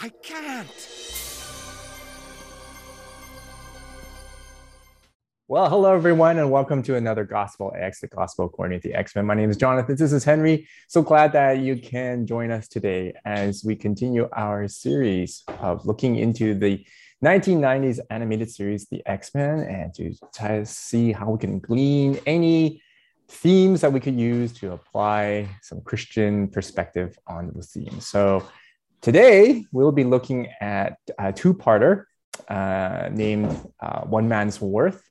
I can't. Well, hello everyone, and welcome to another Gospel X, the Gospel according to the X Men. My name is Jonathan. This is Henry. So glad that you can join us today as we continue our series of looking into the 1990s animated series, The X Men, and to try to see how we can glean any themes that we could use to apply some Christian perspective on those themes. So today we'll be looking at a two-parter uh, named uh, One Man's Worth.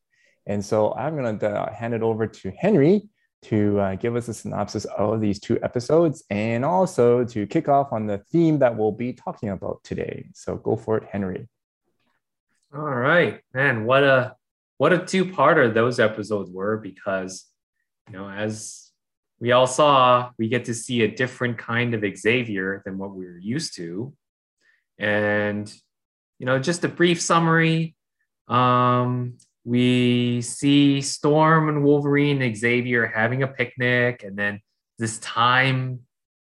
And so I'm going to uh, hand it over to Henry to uh, give us a synopsis of these two episodes and also to kick off on the theme that we'll be talking about today. So go for it, Henry. All right, man. What a what a two-parter those episodes were because you know, as we all saw, we get to see a different kind of Xavier than what we're used to. And, you know, just a brief summary. Um, we see Storm and Wolverine and Xavier having a picnic, and then this time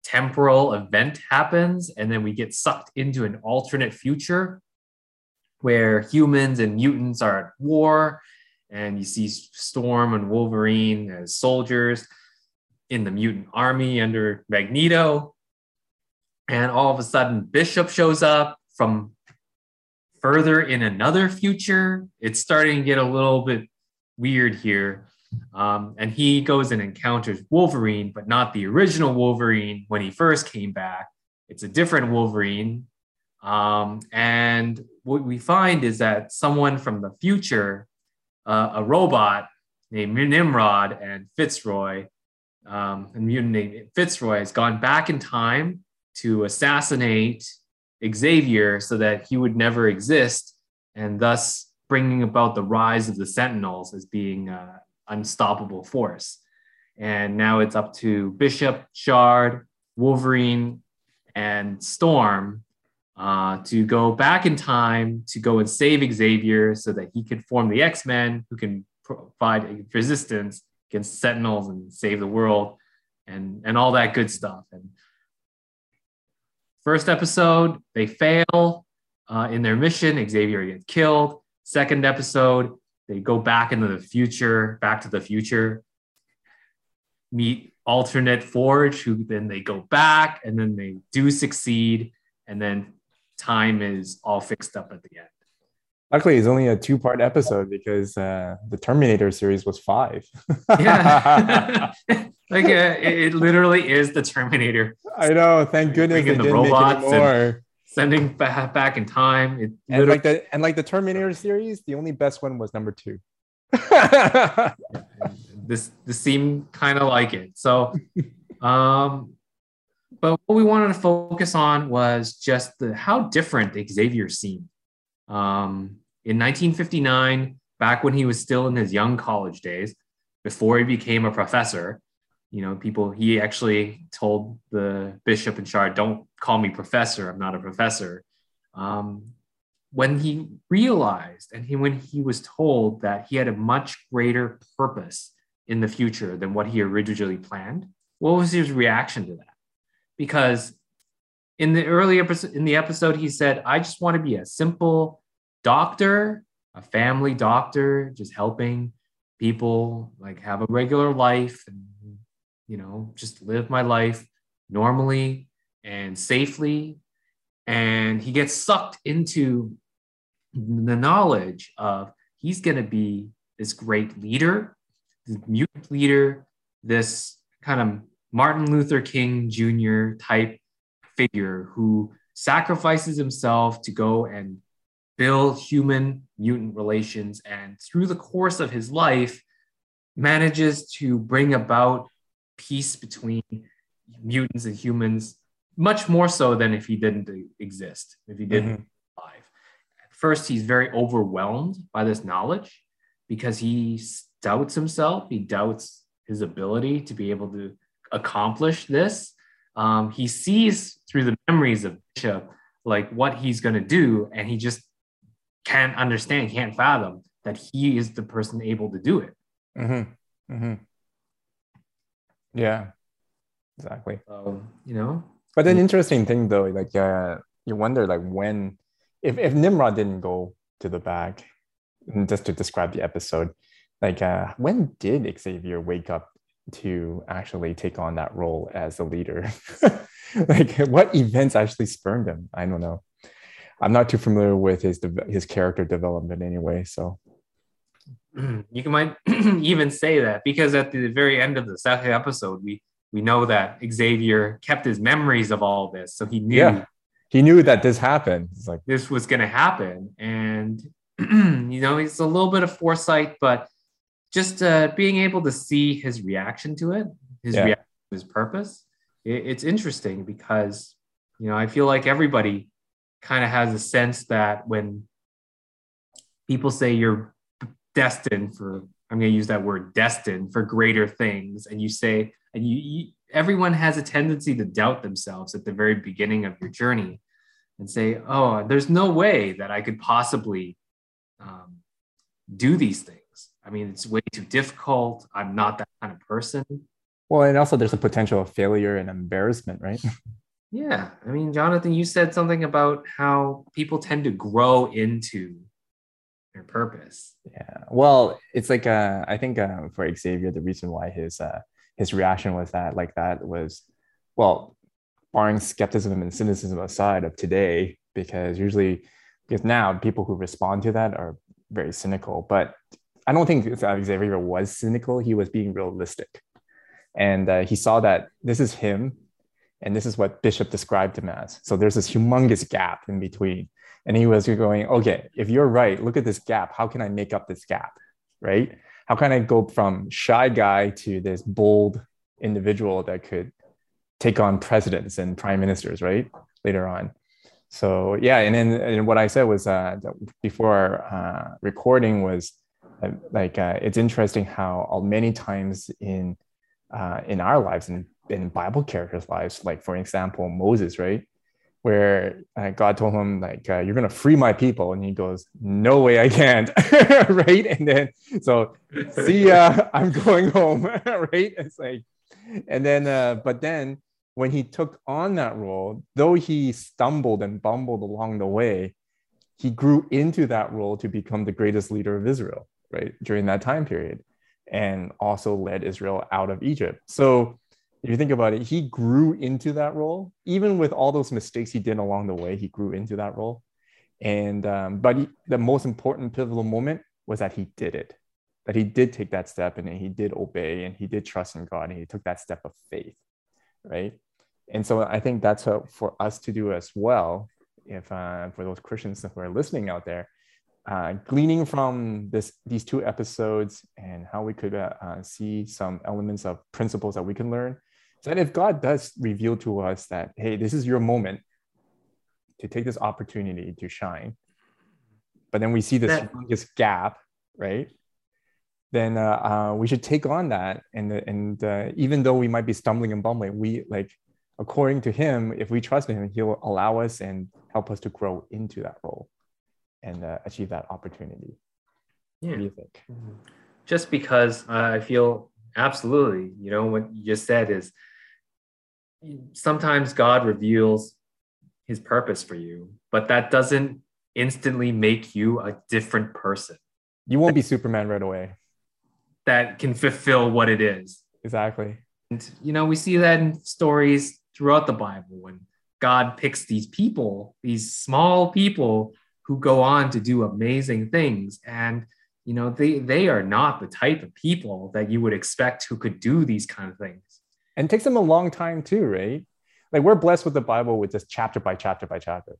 temporal event happens, and then we get sucked into an alternate future where humans and mutants are at war and you see Storm and Wolverine as soldiers in the mutant army under Magneto. And all of a sudden, Bishop shows up from further in another future. It's starting to get a little bit weird here. Um, and he goes and encounters Wolverine, but not the original Wolverine when he first came back. It's a different Wolverine. Um, and what we find is that someone from the future uh, a robot named Nimrod and Fitzroy, um, a mutant Fitzroy, has gone back in time to assassinate Xavier so that he would never exist, and thus bringing about the rise of the Sentinels as being an unstoppable force. And now it's up to Bishop, Shard, Wolverine, and Storm uh, to go back in time to go and save Xavier so that he can form the X Men who can provide resistance against Sentinels and save the world and, and all that good stuff. And first episode, they fail uh, in their mission, Xavier gets killed. Second episode, they go back into the future, back to the future, meet alternate Forge, who then they go back and then they do succeed. And then time is all fixed up at the end. Luckily, it's only a two part episode because uh, the Terminator series was five. yeah. like uh, it, it, literally is the Terminator. I know. Thank goodness they the didn't robots make it more. Sending back, back in time. It and like the and like the Terminator series, the only best one was number two. this this seemed kind of like it. So um but what we wanted to focus on was just the how different Xavier seemed. Um, in 1959, back when he was still in his young college days, before he became a professor, you know, people, he actually told the bishop and shard, don't call me professor, I'm not a professor. Um, when he realized and he, when he was told that he had a much greater purpose in the future than what he originally planned, what was his reaction to that? because in the early episode in the episode he said i just want to be a simple doctor a family doctor just helping people like have a regular life and you know just live my life normally and safely and he gets sucked into the knowledge of he's going to be this great leader this mutant leader this kind of Martin Luther King Jr. type figure who sacrifices himself to go and build human mutant relations and through the course of his life manages to bring about peace between mutants and humans much more so than if he didn't exist if he didn't mm-hmm. live first he's very overwhelmed by this knowledge because he doubts himself he doubts his ability to be able to accomplish this. Um, he sees through the memories of Bishop like what he's going to do, and he just can't understand, can't fathom that he is the person able to do it. Mm-hmm. Mm-hmm. Yeah. exactly. So you know, But an interesting thing though, like uh, you wonder like when, if if Nimrod didn't go to the back, and just to describe the episode, like uh, when did Xavier wake up to actually take on that role as a leader? like what events actually spurned him? I don't know. I'm not too familiar with his his character development anyway, so you can might even say that because at the very end of the second episode, we we know that Xavier kept his memories of all this, so he knew Yeah. he knew that this happened. It's like this was going to happen, and you know, it's a little bit of foresight, but just uh, being able to see his reaction to it, his Yeah. reaction, to his purpose, it, it's interesting because you know I feel like everybody kind of has a sense that when people say you're destined for i'm going to use that word destined for greater things and you say and you, you everyone has a tendency to doubt themselves at the very beginning of your journey and say oh there's no way that i could possibly um, do these things. I mean it's way too difficult. I'm not that kind of person. Well, and also there's a potential of failure and embarrassment, right? yeah i mean jonathan you said something about how people tend to grow into their purpose Yeah. Well, it's like uh, I think uh, for Xavier, the reason why his uh, his reaction was that like that was, well, barring skepticism and cynicism aside of today, because usually, because now people who respond to that are very cynical. But I don't think Xavier was cynical. He was being realistic, and uh, he saw that this is him, and this is what Bishop described him as. So there's this humongous gap in between. And he was going okay if you're right look at this gap. How can i make up this gap right? How can i go from shy guy to this bold individual that could take on presidents and prime ministers right later on? So yeah and then and what i said was uh, before uh, recording was uh, like uh, it's interesting how uh, many times in uh, in our lives and in bible characters lives like for example moses right where uh, God told him like uh, you're gonna free my people, and he goes, "No way, I can't." right, and then so see ya, I'm going home. right, it's like, and then uh, but then when he took on that role, though he stumbled and bumbled along the way, he grew into that role to become the greatest leader of Israel. Right during that time period, and also led Israel out of Egypt. So if you think about it, he grew into that role, even with all those mistakes he did along the way. He grew into that role, and um, but he, the most important pivotal moment was that he did it, that he did take that step, and he did obey, and he did trust in God, and he took that step of faith, right? And so I think that's what for us to do as well. If uh, for those Christians who are listening out there, uh, gleaning from this these two episodes and how we could uh, uh, see some elements of principles that we can learn that if God does reveal to us that, hey, this is your moment to take this opportunity to shine, but then we see this humongous gap, right? Then uh, uh, we should take on that, and and uh, even though we might be stumbling and bumbling, we like according to Him, if we trust in Him, He'll allow us and help us to grow into that role and uh, achieve that opportunity. What yeah do you think? just because uh, I feel absolutely, you know, what you just said is sometimes God reveals his purpose for you, but that doesn't instantly make you a different person You won't be Superman right away. that can fulfill what it is. Exactly. And, you know, we see that in stories throughout the Bible when God picks these people, these small people who go on to do amazing things. And, you know, they, they are not the type of people that you would expect who could do these kind of things. And it takes them a long time too, right? Like we're blessed with the Bible with just chapter by chapter by chapter.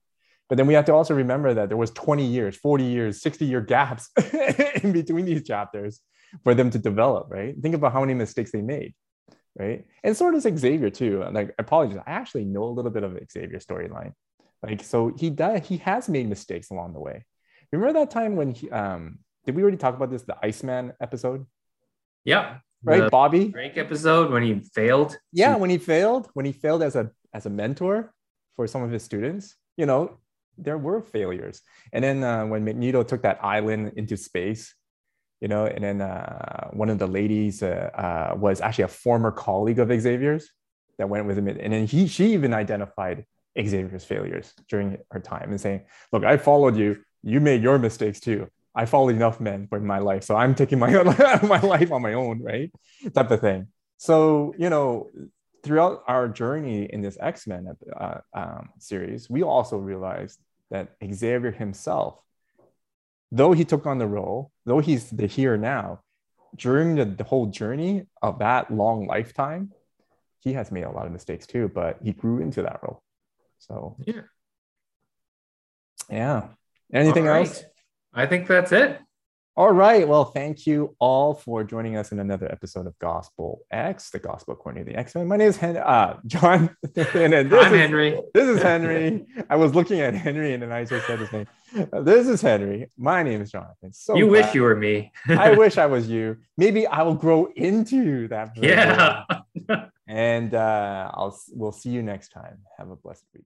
But then we have to also remember that there was 20 years, 40 years, 60 year gaps in between these chapters for them to develop, right? Think about how many mistakes they made, right? And so does Xavier too. Like, I apologize, I actually know a little bit of Xavier's storyline. Like, so he does, he has made mistakes along the way. Remember that time when he, um, did we already talk about this, the Iceman episode, Yeah. Right? The Bobby? Drake episode when he failed. yeah when he failed when he failed as a as a mentor for some of his students you know there were failures and then uh, when magneto took that island into space you know and then uh, one of the ladies uh, uh, was actually a former colleague of xavier's that went with him, and then he she even identified Xavier's failures during her time and saying, "Look, I followed you. You made your mistakes too. I followed enough men for my life, so I'm taking my my life on my own, right? Type of thing." So you know, throughout our journey in this X Men uh, um, series, we also realized that Xavier himself, though he took on the role, though he's the here now, during the, the whole journey of that long lifetime, he has made a lot of mistakes too, but he grew into that role. So yeah, yeah. Anything right. else? I think that's it. All right. Well, thank you all for joining us in another episode of Gospel X, the Gospel according to the X Men. My name is Hen- uh, John, and this I'm is, Henry. This is Henry. I was looking at Henry, and then I just said his name. Uh, This is Henry. My name is Jonathan. So you wish you were me. I wish I was you. Maybe I will grow into that. version. yeah. And uh, I'll we'll see you next time. Have a blessed week.